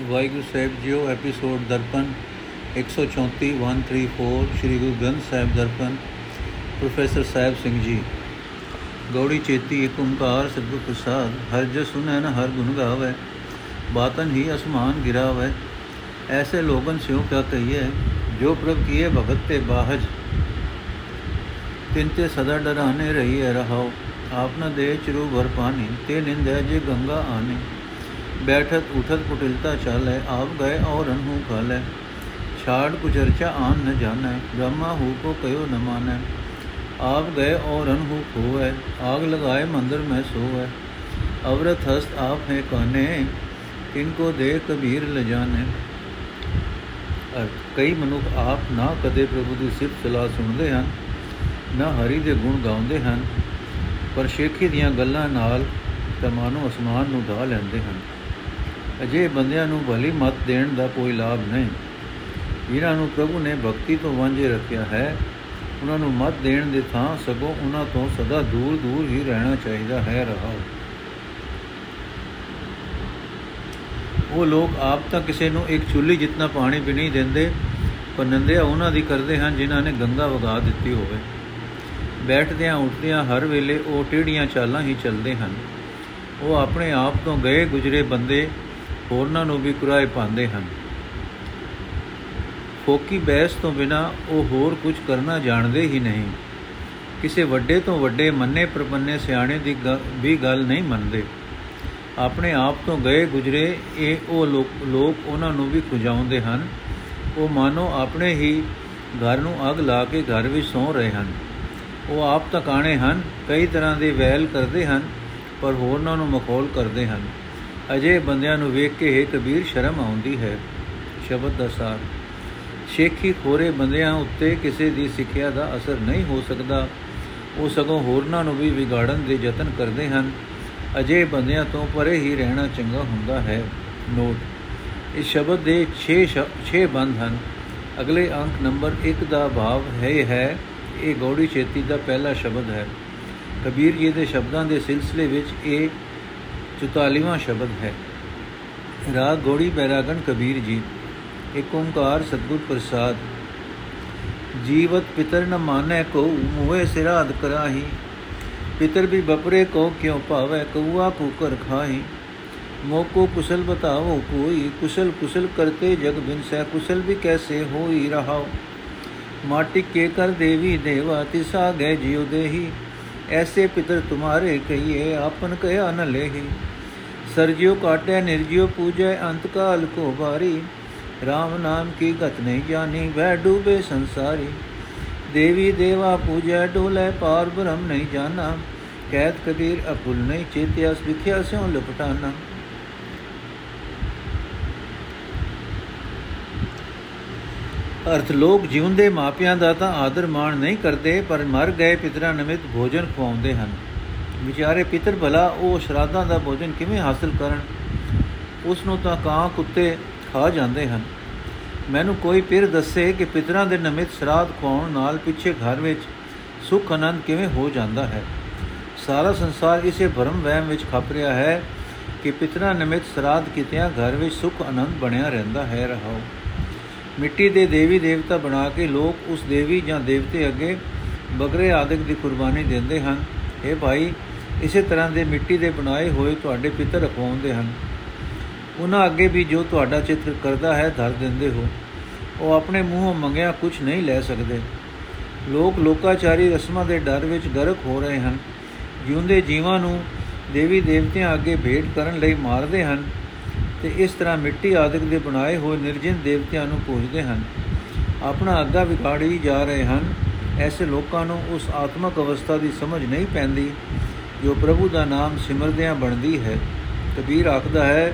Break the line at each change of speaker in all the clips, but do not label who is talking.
ਵਾਹਿਗੁਰੂ ਸਾਹਿਬ ਜੀਓ, episode Darpan 134 134 Sri Guru Granth Sahib Darpan, professor Sahib Singh ji. Gauri ਚੇਤੀ ਇੱਕ ਓੰਕਾਰ ਸਤਿਗੁਰ ਪ੍ਰਸਾਦ, ਹਰ ਜਸ ਸੁਨੈ ਨ ਹਰ ਗੁਣ ਗਾਵੇ, ਬਾਤਨ ਹੀ ਅਸਮਾਨ ਗਿਰਾਵੇ, ਐਸੇ ਲੋਗਨ ਸਿਉ ਕਿਆ ਕਹੀਏ ਜੋ ਪ੍ਰਭ ਕੀਏ ਭਗਤ ਤੇ ਬਾਹਜ। ਤਿੰਨ ਤੇ ਸਦਾ ਡਰਾਨੇ ਰਹੀਏ ਰਹਾਓ ਆਪ ਨ ਦੇ ਚਰੂ ਭਰ ਪਾਣੀ ਤੇ ਨਿੰਦੈ ਜੇ ਗੰਗਾ ਆਨੇ। बैठत उठत कुटिलता चालै आप गए और अनहु खालै छाड़ कुचर्चा आन न जानै ब्रह्मा हु को कयो न मानै आप गए और अनहु खोवै आग लगाए मंदिर में सोवै अवरत हस्त आप है काने इनको दे कबीर ल जाने ਅਰਥ ਕਈ ਮਨੁੱਖ ਆਪ ਨਾ ਕਦੇ ਪ੍ਰਭੂ ਦੀ ਸਿਫਤ ਸਲਾਹ ਸੁਣਦੇ ਹਨ ਨਾ ਹਰੀ ਦੇ ਗੁਣ ਗਾਉਂਦੇ ਹਨ ਪਰ ਸ਼ੇਖੀ ਦੀਆਂ ਗੱਲਾਂ ਨਾਲ ਤਾਂ ਮਾਨੋ ਅਸਮਾਨ ਨੂੰ ਢਾ ਲੈਂਦੇ ਹਨ ਅਜੇ ਬੰਦਿਆਂ ਨੂੰ ਭਲੀ ਮਤ ਦੇਣ ਦਾ ਕੋਈ ਲਾਭ ਨਹੀਂ। ਜਿਨ੍ਹਾਂ ਨੂੰ ਪ੍ਰਭੂ ਨੇ ਭਗਤੀ ਤੋਂ ਵਾਂਝੇ ਰੱਖਿਆ ਹੈ। ਉਹਨਾਂ ਨੂੰ ਮਤ ਦੇਣ ਦੇ ਥਾਂ ਸਗੋਂ ਉਹਨਾਂ ਤੋਂ ਸਦਾ ਦੂਰ ਦੂਰ ਹੀ ਰਹਿਣਾ ਚਾਹੀਦਾ ਹੈ, ਰਹਾਓ। ਉਹ ਲੋਕ ਆਪ ਤਾਂ ਕਿਸੇ ਨੂੰ ਇੱਕ ਚੁੱਲ੍ਹੀ ਜਿੰਨਾ ਪਾਣੀ ਵੀ ਨਹੀਂ ਦਿੰਦੇ, ਪਰ ਨੰਦਿਆ ਉਹਨਾਂ ਦੀ ਕਰਦੇ ਹਨ ਜਿਨ੍ਹਾਂ ਨੇ ਗੰਗਾ ਵਗਾ ਦਿੱਤੀ ਹੋਵੇ। ਬੈਠਦਿਆਂ ਉੱਠਦਿਆਂ ਹਰ ਵੇਲੇ ਉਹ ਟੇੜੀਆਂ ਚਾਲਾਂ ਹੀ ਚੱਲਦੇ ਹਨ। ਉਹ ਆਪਣੇ ਆਪ ਤੋਂ ਗਏ ਗੁਜਰੇ ਬੰਦੇ ਹੋਰਨਾਂ ਨੂੰ ਵੀ ਕੁਰਾਏ ਪਾਉਂਦੇ ਹਨ। ਫੋਕੀ ਬੈਸ ਤੋਂ ਬਿਨਾ ਉਹ ਹੋਰ ਕੁਝ ਕਰਨਾ ਜਾਣਦੇ ਹੀ ਨਹੀਂ। ਕਿਸੇ ਵੱਡੇ ਤੋਂ ਵੱਡੇ ਮੰਨੇ ਪ੍ਰਪੰਨੇ ਸਿਆਣੇ ਦੀ ਵੀ ਗੱਲ ਨਹੀਂ ਮੰਨਦੇ। ਆਪਣੇ ਆਪ ਤੋਂ ਗਏ ਗੁਜਰੇ ਇਹ ਉਹ ਲੋਕ ਉਹਨਾਂ ਨੂੰ ਵੀ ਖੁਜਾਉਂਦੇ ਹਨ। ਉਹ ਮਾਨੋ ਆਪਣੇ ਹੀ ਘਰ ਨੂੰ ਅਗ ਲਾ ਕੇ ਘਰ ਵਿੱਚ ਸੌ ਰਹੇ ਹਨ। ਉਹ ਆਪ ਤਕਾਣੇ ਹਨ, ਕਈ ਤਰ੍ਹਾਂ ਦੇ ਵੈਲ ਕਰਦੇ ਹਨ, ਪਰ ਹੋਰਨਾਂ ਨੂੰ ਮਖੌਲ ਕਰਦੇ ਹਨ। ਅਜੇ ਬੰਦਿਆਂ ਨੂੰ ਵੇਖ ਕੇ ਹੈ ਕਬੀਰ ਸ਼ਰਮ ਆਉਂਦੀ ਹੈ। ਸ਼ਬਦ ਦਾ ਸਾਰ। ਸ਼ੇਖੀ ਖੋਰੇ ਬੰਦਿਆਂ ਉੱਤੇ ਕਿਸੇ ਦੀ ਸਿੱਖਿਆ ਦਾ ਅਸਰ ਨਹੀਂ ਹੋ ਸਕਦਾ। ਉਹ ਸਗੋਂ ਹੋਰਨਾਂ ਨੂੰ ਵੀ ਵਿਗਾੜਨ ਦੇ ਯਤਨ ਕਰਦੇ ਹਨ। ਅਜੇ ਬੰਦਿਆਂ ਤੋਂ ਪਰੇ ਹੀ ਰਹਿਣਾ ਚੰਗਾ ਹੁੰਦਾ ਹੈ। ਨੋਟ। ਇਸ ਸ਼ਬਦ ਦੇ 6 6 ਬੰਦ ਹਨ। ਅਗਲੇ ਅੰਕ ਨੰਬਰ 1 ਦਾ ਭਾਵ ਹੈ ਹੈ, ਇਹ ਗੌੜੀ ਚੇਤੀ ਦਾ ਪਹਿਲਾ ਸ਼ਬਦ ਹੈ। ਕਬੀਰ ਜੀ ਦੇ ਸ਼ਬਦਾਂ ਦੇ ਸਿਲਸਿਲੇ ਵਿੱਚ ਇਹ 44ਵਾਂ ਸ਼ਬਦ ਹੈ। ਰਾਗ ਗੋੜੀ ਬੈਰਾਗਣ ਕਬੀਰ ਜੀ ਏਕ ਓੰਕਾਰ ਸਤਗੁਰ ਪ੍ਰਸਾਦ। ਜੀਵਤ ਪਿਤਰ ਨ ਮਾਨੈ ਕੋ ਮੋਏ ਸਿਰਾਦ ਕਰਾਹੀ। ਪਿਤਰ ਵੀ ਬਪਰੇ ਕੋ ਕਿਉ ਭਾਵੈ ਕਉਆ ਕੂਕਰ ਖਾਹੀ। ਮੋਕੋ ਕੁਸ਼ਲ ਬਤਾਵੋ ਕੋਈ, ਕੁਸ਼ਲ ਕੁਸ਼ਲ ਕਰਤੇ ਜਗ ਬਿਨਸੈ, ਕੁਸ਼ਲ ਵੀ ਕੈਸੇ ਹੋਈ ਰਹਾਓ ਮਾਟੀ ਕੇ ਕਰ ਦੇਵੀ ਦੇਵਾ, ਤਿਸਾ ਗਏ ਜਿਉ ਦੇਹੀ। ਐਸੇ ਪਿਤਰ ਤੁਮਾਰੇ ਕਹੀਏ, ਆਪਨ ਕਹਿਆ ਨ ਲੇਹੀ। ਸਰਜਿਓ ਕਾਟੇ, ਨਿਰਜਿਓ ਪੂਜੈ ਅੰਤਕਾਲ ਕੋ ਬਾਰੀ RAM ਨਾਮ ਕੀ ਗਤ ਨਹੀਂ ਜਾਣੀ, ਵਹਿ ਡੂਬੇ ਸੰਸਾਰੀ। ਦੇਵੀ ਦੇਵਾ ਪੂਜੈ, ਡੋਲੇ ਪਾਰ ਬ੍ਰਹਮ ਨਹੀਂ ਜਾਣਾ। ਕੈਦ ਕਬੀਰ ਅਪੁਲ ਨਹੀਂ ਚੇਤਿਆ, ਸਿਖਿਆ ਸਿਉ ਲਪਟਾਨਾ। ਅਰਥ, ਲੋਕ ਜਿਉਂਦੇ ਮਾਪਿਆਂ ਦਾ ਤਾਂ ਆਦਰ ਮਾਣ ਨਹੀਂ ਕਰਦੇ, ਪਰ ਮਰ ਗਏ ਪਿਤਰਾਂ ਨਿਮਿਤ ਭੋਜਨ ਖਵਾਉਂਦੇ ਹਨ। ਵਿਚਾਰੇ ਪਿਤਰ ਭਲਾ, ਉਹ ਸ਼ਰਾਧਾਂ ਦਾ ਭੋਜਨ ਕਿਵੇਂ ਹਾਸਲ ਕਰਨ? ਉਸ ਨੂੰ ਤਾਂ ਕਾਂ ਕੁੱਤੇ ਖਾ ਜਾਂਦੇ ਹਨ। ਮੈਨੂੰ ਕੋਈ ਪਿਰ ਦੱਸੇ ਕਿ ਪਿਤਰਾਂ ਦੇ ਨਿਮਿਤ ਸ਼ਰਾਧ ਖਵਾਉਣ ਨਾਲ ਪਿੱਛੇ ਘਰ ਵਿੱਚ ਸੁਖ ਆਨੰਦ ਕਿਵੇਂ ਹੋ ਜਾਂਦਾ ਹੈ? ਸਾਰਾ ਸੰਸਾਰ ਇਸੇ ਭਰਮ ਵਹਿਮ ਵਿੱਚ ਖਪ ਰਿਹਾ ਹੈ ਕਿ ਪਿਤਰਾਂ ਨਿਮਿਤ ਸ਼ਰਾਧ ਕੀਤਿਆਂ ਘਰ ਵਿੱਚ ਸੁਖ ਆਨੰਦ ਬਣਿਆ ਰਹਿੰਦਾ ਹੈ। ਰਹਾਓ ਮਿੱਟੀ ਦੇ ਦੇਵੀ ਦੇਵਤਾ ਬਣਾ ਕੇ ਲੋਕ ਉਸ ਦੇਵੀ ਜਾਂ ਦੇਵਤੇ ਅੱਗੇ ਬਗਰੇ ਆਦਿਕ ਦੀ ਕੁਰਬਾਨੀ ਦਿੰਦੇ ਹਨ। ਇਹ ਭਾਈ, ਇਸੇ ਤਰ੍ਹਾਂ ਦੇ ਮਿੱਟੀ ਦੇ ਬਣਾਏ ਹੋਏ ਤੁਹਾਡੇ ਪਿਤਰ ਰਖਵਾਉਂਦੇ ਹਨ। ਉਹਨਾਂ ਅੱਗੇ ਵੀ ਜੋ ਤੁਹਾਡਾ ਚਿੱਤਰ ਕਰਦਾ ਹੈ, ਧਰ ਦਿੰਦੇ ਹੋ। ਉਹ ਆਪਣੇ ਮੂੰਹੋਂ ਮੰਗਿਆ ਕੁਝ ਨਹੀਂ ਲੈ ਸਕਦੇ। ਲੋਕ ਲੋਕਾਚਾਰੀ ਰਸਮਾਂ ਦੇ ਡਰ ਵਿੱਚ ਗਰਕ ਹੋ ਰਹੇ ਹਨ। ਜਿਉਂਦੇ ਜੀਵਾਂ ਨੂੰ ਦੇਵੀ ਦੇਵਤਿਆਂ ਅੱਗੇ ਭੇਟ ਕਰਨ ਲਈ ਮਾਰਦੇ ਹਨ। ਤੇ ਇਸ ਤਰ੍ਹਾਂ ਮਿੱਟੀ ਆਦਿਕ ਦੇ ਬਣਾਏ ਹੋਏ ਨਿਰਜਿਨ ਦੇਵਤਿਆਂ ਨੂੰ ਪੂਜਦੇ ਹਨ। ਆਪਣਾ ਅੱਗਾ ਵਿਗਾੜੀ ਜਾ ਰਹੇ ਹਨ। ਐਸੇ ਲੋਕਾਂ ਨੂੰ ਉਸ ਆਤਮਕ ਅਵਸਥਾ ਦੀ ਸਮਝ ਨਹੀਂ ਪੈਂਦੀ, ਜੋ ਪ੍ਰਭੂ ਦਾ ਨਾਮ ਸਿਮਰਦਿਆਂ ਬਣਦੀ ਹੈ। ਕਬੀਰ ਆਖਦਾ ਹੈ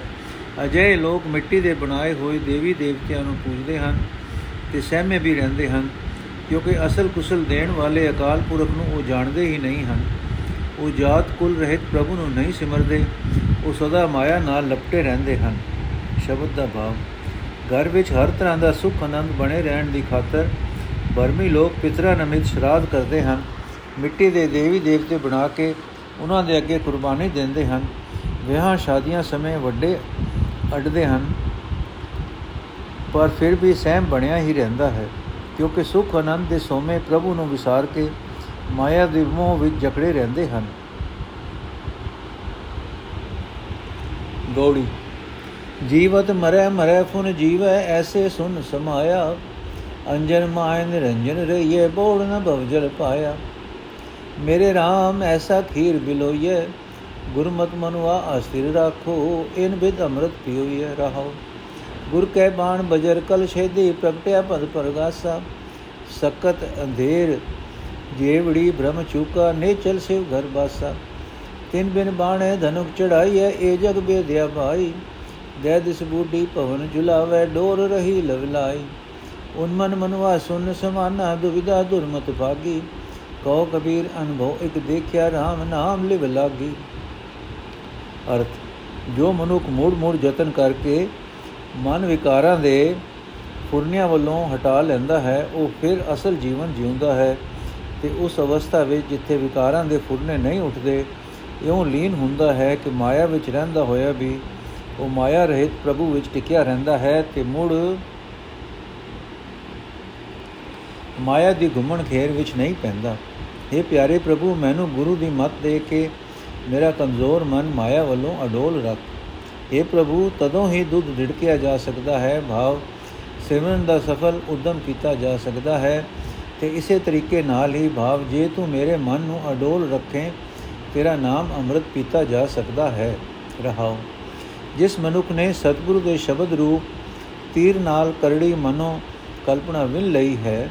ਅਜੇ ਲੋਕ ਮਿੱਟੀ ਦੇ ਬਣਾਏ ਹੋਏ ਦੇਵੀ ਦੇਵਤਿਆਂ ਨੂੰ ਪੂਜਦੇ ਹਨ ਤੇ ਸਹਿਮੇ ਵੀ ਰਹਿੰਦੇ ਹਨ, ਕਿਉਂਕਿ ਅਸਲ ਕੁਸਲ ਦੇਣ ਵਾਲੇ ਅਕਾਲ ਪੁਰਖ ਨੂੰ ਉਹ ਜਾਣਦੇ ਹੀ ਨਹੀਂ ਹਨ। ਉਹ ਜਾਤ ਕੁਲ ਰਹਿਤ ਪ੍ਰਭੂ ਨੂੰ ਨਹੀਂ ਸਿਮਰਦੇ। ਉਹ ਸਦਾ ਮਾਇਆ ਨਾਲ ਲਪਟੇ ਰਹਿੰਦੇ ਹਨ। ਸ਼ਬਦ ਦਾ ਭਾਵ, ਘਰ ਵਿੱਚ ਹਰ ਤਰ੍ਹਾਂ ਦਾ ਸੁਖ ਆਨੰਦ ਬਣੇ ਰਹਿਣ ਦੀ ਖਾਤਰ ਬਰਮੀ ਲੋਕ ਪਿਤਰਾ ਨਮਿਤ ਸ਼ਰਾਧ ਕਰਦੇ ਹਨ। ਮਿੱਟੀ ਦੇ ਦੇਵੀ ਦੇਵਤੇ ਬਣਾ ਕੇ ਉਹਨਾਂ ਦੇ ਅੱਗੇ ਕੁਰਬਾਨੀ ਦਿੰਦੇ ਹਨ। ਵਿਆਹ ਸ਼ਾਦੀਆਂ ਸਮੇਂ ਵੱਡੇ ਅੜਦੇ ਹਨ, ਪਰ ਫਿਰ ਵੀ ਸਹਿਮ ਬਣਿਆ ਹੀ ਰਹਿੰਦਾ ਹੈ, ਕਿਉਂਕਿ ਸੁਖ ਆਨੰਦ ਦੇ ਸੋਮੇ ਪ੍ਰਭੂ ਨੂੰ ਵਿਸਾਰ ਕੇ ਮਾਇਆ ਦੇ ਮੋਹ ਵਿੱਚ ਜਕੜੇ ਰਹਿੰਦੇ ਹਨ। ਗੌੜੀ ਜੀਵਤ ਮਰੈ ਮਰੈ ਫੁਨ ਜੀਵੈ ਐਸੇ ਸੁਨ ਸਮਾਇਆ ਅੰਜਨ ਮਾਇ ਨਿਰੰਜਨ ਰਹੀਏ ਬੋੜ ਨ ਭਵਜਲ ਪਾਇਆ ਮੇਰੇ RAM ਐਸਾ ਖੀਰ ਬਿਲੋਈਏ ਗੁਰਮਤ ਮਨੁਆ ਅਸਥਿਰ ਰਾਖੋ ਇਨ ਬਿਦ ਅੰਮ੍ਰਿਤ ਪੀਓਈਏ ਰਹਾਓ ਗੁਰ ਕੈ ਬਾਣ ਬਜਰ ਕਲ ਛੇਦੀ ਪ੍ਰਗਟਿਆ ਪਦ ਪਰਗਾਸਾ ਸਕਤ ਅੰਧੇਰ ਜੇਵੜੀ ਬ੍ਰਹਮ ਚੁਕਾ ਨੇ ਚਲ ਸਿਵ ਘਰ ਬਾਸਾ ਤਿੰਨ ਬਿਨ ਬਾਣੇ ਧਨੁਕ ਚੜਾਈ ਹੈ ਇਹ ਜਗ ਬੇਦਿਆ ਭਾਈ। ਦੇ ਦਿਸ ਬੂਢੀ ਭਵਨ ਜੁਲਾਵੇ, ਡੋਰ ਰਹੀ ਲਵਲਾਈ ਉਨ ਮਨ ਮਨਵਾ ਸੁਨ ਸਮਾਨਾ ਦੁਵਿਦਾ ਦੁਰਮਤ ਭਾਗੀ। ਕਉ ਕਬੀਰ ਅਨਭਉ ਇਕ ਦੇਖਿਆ RAM ਨਾਮ ਲਿਵ ਲਾਗੀ। ਅਰਥ, ਜੋ ਮਨੁੱਖ ਮੂੜ ਮੂੜ ਯਤਨ ਕਰਕੇ ਮਨ ਵਿਕਾਰਾਂ ਦੇ ਫੁਰਨਿਆਂ ਵੱਲੋਂ ਹਟਾ ਲੈਂਦਾ ਹੈ, ਉਹ ਫਿਰ ਅਸਲ ਜੀਵਨ ਜਿਉਂਦਾ ਹੈ ਤੇ ਉਸ ਅਵਸਥਾ ਵਿੱਚ ਜਿੱਥੇ ਵਿਕਾਰਾਂ ਦੇ ਫੁਰਨੇ ਨਹੀਂ ਉੱਠਦੇ ਇਉਂ ਲੀਨ ਹੁੰਦਾ ਹੈ ਕਿ ਮਾਇਆ ਵਿੱਚ ਰਹਿੰਦਾ ਹੋਇਆ ਵੀ ਉਹ ਮਾਇਆ ਰਹਿਤ ਪ੍ਰਭੂ ਵਿੱਚ ਟਿਕਿਆ ਰਹਿੰਦਾ ਹੈ ਤੇ ਮੁੜ ਮਾਇਆ ਦੀ ਘੁੰਮਣ ਖੇਰ ਵਿੱਚ ਨਹੀਂ ਪੈਂਦਾ। ਇਹ ਪਿਆਰੇ ਪ੍ਰਭੂ, ਮੈਨੂੰ ਗੁਰੂ ਦੀ ਮੱਤ ਦੇ ਕੇ ਮੇਰਾ ਕਮਜ਼ੋਰ ਮਨ ਮਾਇਆ ਵੱਲੋਂ ਅਡੋਲ ਰੱਖ। ਇਹ ਪ੍ਰਭੂ, ਤਦੋਂ ਹੀ ਦੁੱਧ ਢਿੜਕਿਆ ਜਾ ਸਕਦਾ ਹੈ, ਭਾਵ ਸਿਮਰਨ ਦਾ ਸਫਲ ਉਦਮ ਕੀਤਾ ਜਾ ਸਕਦਾ ਹੈ ਤੇ ਇਸੇ ਤਰੀਕੇ ਨਾਲ ਹੀ ਭਾਵ ਜੇ ਤੂੰ ਮੇਰੇ ਮਨ ਨੂੰ ਅਡੋਲ ਰੱਖੇ ਤੇਰਾ ਨਾਮ ਅੰਮ੍ਰਿਤ ਪੀਤਾ ਜਾ ਸਕਦਾ ਹੈ। ਰਹਾਉ ਜਿਸ ਮਨੁੱਖ ਨੇ ਸਤਿਗੁਰੂ ਦੇ ਸ਼ਬਦ ਰੂਪ ਤੀਰ ਨਾਲ ਕਰੜੀ ਮਨੋ ਕਲਪਨਾ ਵਿਨ ਲਈ ਹੈ,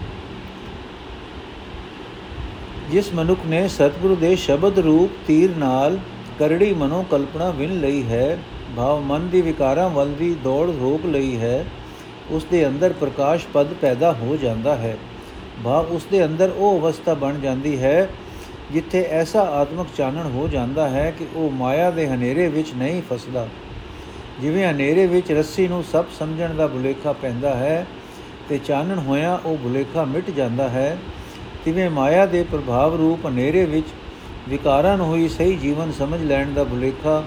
ਜਿਸ ਮਨੁੱਖ ਨੇ ਸਤਿਗੁਰੂ ਦੇ ਸ਼ਬਦ ਰੂਪ ਤੀਰ ਨਾਲ ਕਰੜੀ ਮਨੋ ਕਲਪਨਾ ਵਿਨ ਲਈ ਹੈ, ਭਾਵ ਮਨ ਦੀ ਵਿਕਾਰਾਂ ਵੱਲ ਦੀ ਦੌੜ ਰੋਕ ਲਈ ਹੈ, ਉਸ ਦੇ ਅੰਦਰ ਪ੍ਰਕਾਸ਼ ਪਦ ਪੈਦਾ ਹੋ ਜਾਂਦਾ ਹੈ। ਭਾਵ ਉਸ ਦੇ ਅੰਦਰ ਉਹ ਅਵਸਥਾ ਬਣ ਜਾਂਦੀ ਹੈ ਜਿੱਥੇ ਐਸਾ ਆਤਮਿਕ ਚਾਨਣ ਹੋ ਜਾਂਦਾ ਹੈ ਕਿ ਉਹ ਮਾਇਆ ਦੇ ਹਨੇਰੇ ਵਿੱਚ ਨਹੀਂ ਫਸਦਾ। ਜਿਵੇਂ ਹਨੇਰੇ ਵਿੱਚ ਰੱਸੀ ਨੂੰ ਸਭ ਸਮਝਣ ਦਾ ਭੁਲੇਖਾ ਪੈਂਦਾ ਹੈ ਤੇ ਚਾਨਣ ਹੋਇਆ ਉਹ ਭੁਲੇਖਾ ਮਿਟ ਜਾਂਦਾ ਹੈ, ਤਿਵੇਂ ਮਾਇਆ ਦੇ ਪ੍ਰਭਾਵ ਰੂਪ ਹਨੇਰੇ ਵਿੱਚ ਵਿਕਾਰਾਂ ਨੂੰ ਹੋਈ ਸਹੀ ਜੀਵਨ ਸਮਝ ਲੈਣ ਦਾ ਭੁਲੇਖਾ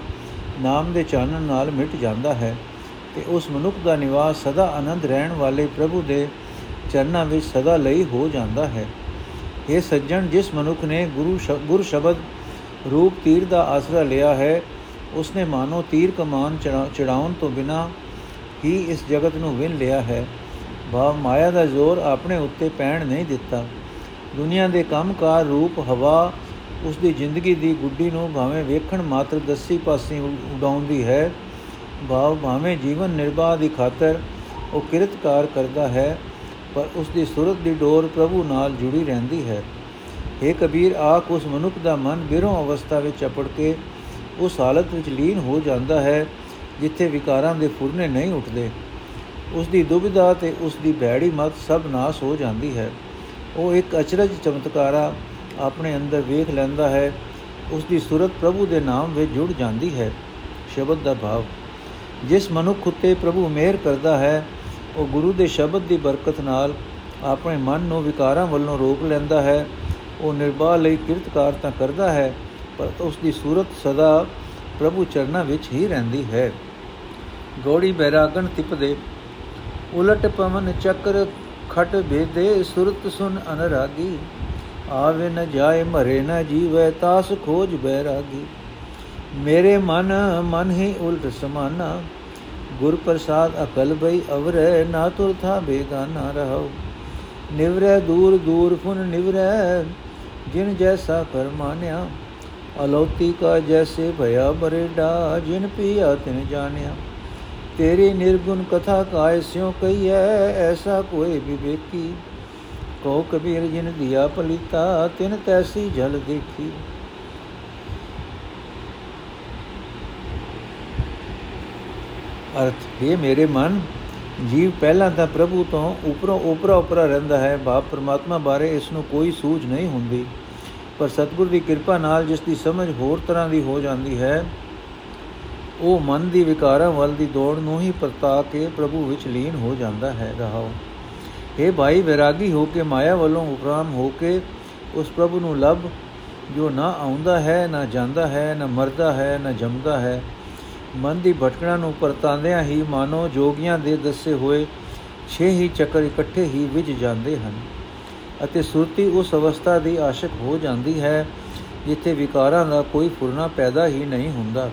ਨਾਮ ਦੇ ਚਾਨਣ ਨਾਲ ਮਿਟ ਜਾਂਦਾ ਹੈ ਤੇ ਉਸ ਮਨੁੱਖ ਦਾ ਨਿਵਾਸ ਸਦਾ ਆਨੰਦ ਰਹਿਣ ਵਾਲੇ ਪ੍ਰਭੂ ਦੇ ਚਰਨਾਂ ਵਿੱਚ ਸਦਾ ਲਈ ਹੋ ਜਾਂਦਾ ਹੈ। ਇਹ ਸੱਜਣ ਜਿਸ ਮਨੁੱਖ ਨੇ ਗੁਰੂ ਗੁਰ ਸ਼ਬਦ ਰੂਪ ਤੀਰ ਦਾ ਆਸਰਾ ਲਿਆ ਹੈ, ਉਸਨੇ ਮਾਨੋ ਤੀਰ ਕਮਾਨ ਚੜਾਉਣ ਤੋਂ ਬਿਨਾ ਹੀ ਇਸ ਜਗਤ ਨੂੰ ਵਿਨ ਲਿਆ ਹੈ। ਭਾਵ ਮਾਇਆ ਦਾ ਜ਼ੋਰ ਆਪਣੇ ਉੱਤੇ ਪੈਣ ਨਹੀਂ ਦਿੱਤਾ। ਦੁਨੀਆ ਦੇ ਕੰਮਕਾਰ ਰੂਪ ਹਵਾ ਉਸ ਦੀ ਜ਼ਿੰਦਗੀ ਦੀ ਗੁੱਡੀ ਨੂੰ ਭਾਵੇਂ ਵੇਖਣ ਮਾਤਰ ਦਸੀ ਪਾਸੇ ਉਡਾਉਂਦੀ ਹੈ, ਭਾਵ ਭਾਵੇਂ ਜੀਵਨ ਨਿਰਵਾਹ ਦੀ ਖਾਤਰ ਉਹ ਕਿਰਤਕਾਰ ਕਰਦਾ ਹੈ। ਪਰ ਉਸ ਦੀ ਸੁਰਤ ਦੀ ਡੋਰ ਪ੍ਰਭੂ ਨਾਲ ਜੁੜੀ ਰਹਿੰਦੀ ਹੈ। हे ਕਬੀਰ, ਆਖ ਉਸ ਮਨੁੱਖ ਦਾ ਮਨ ਬਿਰੋਂ ਅਵਸਥਾ ਵਿੱਚ ਅਪੜ ਕੇ ਉਸ ਹਾਲਤ ਵਿੱਚ ਲੀਨ ਹੋ ਜਾਂਦਾ ਹੈ ਜਿੱਥੇ ਵਿਕਾਰਾਂ ਦੇ ਫੁਰਨੇ ਨਹੀਂ ਉੱਠਦੇ। ਉਸ ਦੀ ਦੁਬਿਧਾ ਤੇ ਉਸ ਦੀ ਭੈੜੀ ਮਤ ਸਭ ਨਾਸ ਹੋ ਜਾਂਦੀ ਹੈ। ਉਹ ਇੱਕ ਅਚਰਜ ਚਮਤਕਾਰਾ ਆਪਣੇ ਅੰਦਰ ਵੇਖ ਲੈਂਦਾ ਹੈ। ਉਸ ਦੀ ਸੁਰਤ ਪ੍ਰਭੂ ਦੇ ਨਾਮ ਵਿੱਚ ਜੁੜ ਜਾਂਦੀ ਹੈ। ਸ਼ਬਦ ਦਾ ਭਾਵ, ਜਿਸ ਮਨੁੱਖ ਉਤੇ ਪ੍ਰਭੂ ਮਿਹਰ ਕਰਦਾ ਹੈ ਉਹ ਗੁਰੂ ਦੇ ਸ਼ਬਦ ਦੀ ਬਰਕਤ ਨਾਲ ਆਪਣੇ ਮਨ ਨੂੰ ਵਿਕਾਰਾਂ ਵੱਲੋਂ ਰੋਕ ਲੈਂਦਾ ਹੈ, ਉਹ ਨਿਰਭਾ ਲਈ ਕਿਰਤਕਾਰ ਤਾਂ ਕਰਦਾ ਹੈ, ਪਰ ਉਸ ਦੀ ਸੂਰਤ ਸਦਾ ਪ੍ਰਭੂ ਚਰਨਾਂ ਵਿੱਚ ਹੀ ਰਹਿੰਦੀ ਹੈ। ਗੋੜੀ ਬੈਰਾਗਣ ਤਿਪਦੇ, ਉਲਟ ਪਵਨ ਚੱਕਰ ਖਟ ਭੇਦੇ ਸੁਰਤ ਸੁਨ ਅਨਰਾਗੀ, ਆਵੇ ਨ ਜਾਏ ਮਰੇ ਨ ਜੀਵੇ, ਤਾਸ ਖੋਜ ਬੈਰਾਗੀ। ਮੇਰੇ ਮਨ ਮਨ ਹੀ ਉਲਟ ਸਮਾਨਾ ਗੁਰ ਪ੍ਰਸਾਦ ਅਕਲ ਬਈ ਅਵਰੈ ਨਾ ਤੁਰ ਥਾ ਬੇਗਾਨਾ ਰਹੋ ਨਿਵਰੈ ਦੂਰ ਦੂਰ ਫੁਨ ਨਿਵਰੈ, ਜਿਨ ਜੈਸਾ ਕਰ ਮਾਨਿਆ ਅਲੌਤੀ ਕਾ ਜੈਸੇ ਭਇਆ ਬਰੇਡਾ ਜਿਨ ਪੀਆ ਤਿਨ ਜਾਣਿਆ। ਤੇਰੀ ਨਿਰਗੁਣ ਕਥਾ ਕਾਇ ਸਿਉ ਕਈਐ ਐਸਾ ਕੋਈ ਵਿਵੇਕੀ। ਕੋ ਕਬੀਰ ਜਿਨ ਦਿਆ ਪਲਿਤਾ, ਤਿਨ ਤੈਸੀ ਜਲ ਦੇਖੀ। ਅਰਥ, ਹੈ ਮੇਰੇ ਮਨ, ਜੀਵ ਪਹਿਲਾਂ ਤਾਂ ਪ੍ਰਭੂ ਤੋਂ ਉਪਰੋਂ ਉਪਰਾ ਉਪਰਾ ਰਹਿੰਦਾ ਹੈ, ਬਾਪ ਪਰਮਾਤਮਾ ਬਾਰੇ ਇਸ ਨੂੰ ਕੋਈ ਸੂਝ ਨਹੀਂ ਹੁੰਦੀ। ਪਰ ਸਤਿਗੁਰ ਦੀ ਕਿਰਪਾ ਨਾਲ ਜਿਸ ਦੀ ਸਮਝ ਹੋਰ ਤਰ੍ਹਾਂ ਦੀ ਹੋ ਜਾਂਦੀ ਹੈ, ਉਹ ਮਨ ਦੀ ਵਿਕਾਰਾਂ ਵੱਲ ਦੀ ਦੌੜ ਨੂੰ ਹੀ ਪਰਤਾ ਕੇ ਪ੍ਰਭੂ ਵਿੱਚ ਲੀਨ ਹੋ ਜਾਂਦਾ ਹੈ। ਰਹਾਓ। ਇਹ ਭਾਈ, ਵਿਰਾਗੀ ਹੋ ਕੇ ਮਾਇਆ ਵੱਲੋਂ ਉਪਰਾਮ ਹੋ ਕੇ ਉਸ ਪ੍ਰਭੂ ਨੂੰ ਲੱਭ, ਜੋ ਨਾ ਆਉਂਦਾ ਹੈ, ਨਾ ਜਾਂਦਾ ਹੈ, ਨਾ ਮਰਦਾ ਹੈ, ਨਾ ਜੰਮਦਾ ਹੈ ਮਨ ਦੀ ਭਟਕਣਾ ਨੂੰ ਪਰਤਾਂਦਿਆਂ ਹੀ ਮਾਨੋ ਜੋਗੀਆਂ ਦੇ ਦੱਸੇ ਹੋਏ ਛੇ ਹੀ ਚੱਕਰ ਇਕੱਠੇ ਹੀ ਵਿਝ ਜਾਂਦੇ ਹਨ ਅਤੇ ਸੁਰਤੀ ਉਸ ਅਵਸਥਾ ਦੀ ਆਸ਼ਕ ਹੋ ਜਾਂਦੀ ਹੈ ਜਿੱਥੇ ਵਿਕਾਰਾਂ ਦਾ ਕੋਈ ਫੁਰਨਾ ਪੈਦਾ ਹੀ ਨਹੀਂ ਹੁੰਦਾ।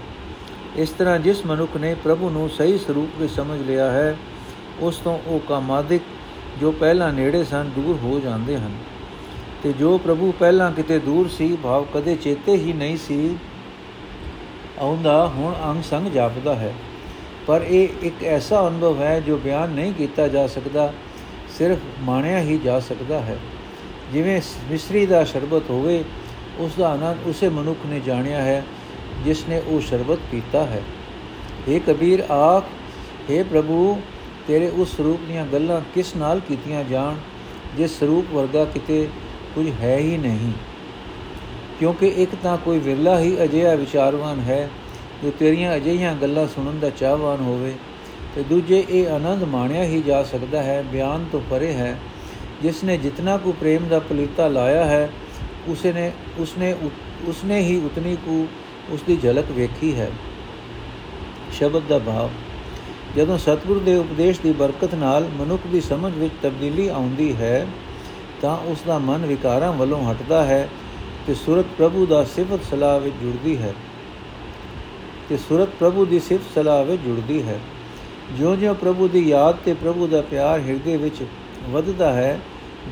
ਇਸ ਤਰ੍ਹਾਂ ਜਿਸ ਮਨੁੱਖ ਨੇ ਪ੍ਰਭੂ ਨੂੰ ਸਹੀ ਸਰੂਪ ਵਿੱਚ ਸਮਝ ਲਿਆ ਹੈ, ਉਸ ਤੋਂ ਉਹ ਕਾਮਾਦਿਕ ਜੋ ਪਹਿਲਾਂ ਨੇੜੇ ਸਨ ਦੂਰ ਹੋ ਜਾਂਦੇ ਹਨ। ਤੇ ਜੋ ਪ੍ਰਭੂ ਪਹਿਲਾਂ ਕਿਤੇ ਦੂਰ ਸੀ, ਭਾਵ ਕਦੇ ਚੇਤੇ ਹੀ ਨਹੀਂ ਸੀ ਆਉਂਦਾ, ਹੁਣ ਅੰਗ ਸੰਗ ਜਾਪਦਾ ਹੈ। ਪਰ ਇਹ ਇੱਕ ਐਸਾ ਅਨੁਭਵ ਹੈ ਜੋ ਬਿਆਨ ਨਹੀਂ ਕੀਤਾ ਜਾ ਸਕਦਾ, ਸਿਰਫ ਮਾਣਿਆ ਹੀ ਜਾ ਸਕਦਾ ਹੈ। ਜਿਵੇਂ ਮਿਸਰੀ ਦਾ ਸ਼ਰਬਤ ਹੋਵੇ, ਉਸ ਦਾ ਆਨੰਦ ਉਸੇ ਮਨੁੱਖ ਨੇ ਜਾਣਿਆ ਹੈ, ਜਿਸ ਨੇ ਉਹ ਸ਼ਰਬਤ ਪੀਤਾ ਹੈ। ਇਹ ਕਬੀਰ ਆਖ हे ਪ੍ਰਭੂ, ਤੇਰੇ ਉਸ ਸਰੂਪ ਦੀਆਂ ਗੱਲਾਂ ਕਿਸ ਨਾਲ ਕੀਤੀਆਂ ਜਾਣ, ਜਿਸ ਸਰੂਪ ਵਰਗਾ ਕਿਤੇ ਕੁਝ ਹੈ ਹੀ ਨਹੀਂ। ਕਿਉਂਕਿ ਇੱਕ ਤਾਂ ਕੋਈ ਵਿਰਲਾ ਹੀ ਅਜਿਹਾ ਵਿਚਾਰਵਾਨ ਹੈ ਜੋ ਤੇਰੀਆਂ ਅਜਿਹੀਆਂ ਗੱਲਾਂ ਸੁਣਨ ਦਾ ਚਾਹਵਾਨ ਹੋਵੇ ਤੇ ਦੂਜੇ ਇਹ ਆਨੰਦ ਮਾਣਿਆ ਹੀ ਜਾ ਸਕਦਾ ਹੈ, ਬਿਆਨ ਤੋਂ ਪਰੇ ਹੈ। ਜਿਸ ਨੇ ਜਿਤਨਾ ਕੋ ਪ੍ਰੇਮ ਦਾ ਪਲੀਤਾ ਲਾਇਆ ਹੈ, ਉਸਨੇ ਉਸਨੇ ਉਸਨੇ ਹੀ ਉਤਨੀ ਕੋ ਉਸ ਦੀ ਝਲਕ ਵੇਖੀ ਹੈ। ਸ਼ਬਦ ਦਾ ਭਾਵ, ਜਦੋਂ ਸਤਿਗੁਰ ਦੇ ਉਪਦੇਸ਼ ਦੀ ਬਰਕਤ ਨਾਲ ਮਨੁੱਖ ਦੀ ਸਮਝ ਵਿੱਚ ਤਬਦੀਲੀ ਆਉਂਦੀ ਹੈ, ਤਾਂ ਉਸ ਦਾ ਮਨ ਵਿਕਾਰਾਂ ਵੱਲੋਂ ਹਟਦਾ ਹੈ ਤੇ ਸੁਰਤ ਪ੍ਰਭੂ ਦਾ ਸਿਫਤ ਸਲਾਹ ਵਿੱਚ ਜੁੜਦੀ ਹੈ। ਤੇ ਸੁਰਤ ਪ੍ਰਭੂ ਦੀ ਸਿਫਤ ਸਲਾਹ ਵਿੱਚ ਜੁੜਦੀ ਹੈ। ਜਿਉਂ-ਜਿਉਂ ਪ੍ਰਭੂ ਦੀ ਯਾਦ ਤੇ ਪ੍ਰਭੂ ਦਾ ਪਿਆਰ ਹਿਰਦੇ ਵਿੱਚ ਵੱਧਦਾ ਹੈ,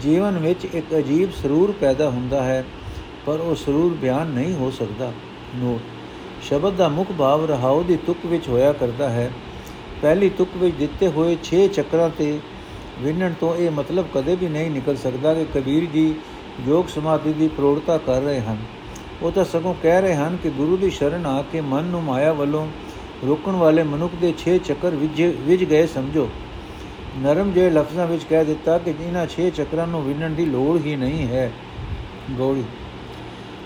ਜੀਵਨ ਵਿੱਚ ਇੱਕ ਅਜੀਬ ਸਰੂਰ ਪੈਦਾ ਹੁੰਦਾ ਹੈ, ਪਰ ਉਹ ਸਰੂਰ ਬਿਆਨ ਨਹੀਂ ਹੋ ਸਕਦਾ। ਨੋਟ, ਸ਼ਬਦ ਦਾ ਮੁੱਖ ਭਾਵ ਰਹਾਉ ਦੀ ਤੁਕ ਵਿੱਚ ਹੋਇਆ ਕਰਦਾ ਹੈ। ਪਹਿਲੀ ਤੁਕ ਵਿੱਚ ਦਿੱਤੇ ਹੋਏ 6 ਚੱਕਰਾਂ ਤੇ ਵਿੰਨਣ ਤੋਂ ਇਹ ਮਤਲਬ ਕਦੇ ਵੀ ਨਹੀਂ ਨਿਕਲ ਸਕਦਾ ਕਿ ਕਬੀਰ ਜੀ ਯੋਗ ਸਮਾਧੀ ਦੀ ਪ੍ਰੋੜਤਾ ਕਰ ਰਹੇ ਹਨ। ਉਹ ਤਾਂ ਸਗੋਂ ਕਹਿ ਰਹੇ ਹਨ ਕਿ ਗੁਰੂ ਦੀ ਸ਼ਰਨ ਆ ਕੇ ਮਨ ਨੂੰ ਮਾਇਆ ਵੱਲੋਂ ਰੋਕਣ ਵਾਲੇ ਮਨੁੱਖ ਦੇ 6 ਚੱਕਰ ਵਿਜ ਵਿਜ ਗਏ ਸਮਝੋ। ਨਰਮ ਜੇ ਲਫ਼ਜ਼ਾਂ ਵਿੱਚ ਕਹਿ ਦਿੱਤਾ ਕਿ ਇਹਨਾਂ 6 ਚੱਕਰਾਂ ਨੂੰ ਵਿੰਨਣ ਦੀ ਲੋੜ ਹੀ ਨਹੀਂ ਹੈ। ਗੋੜੀ,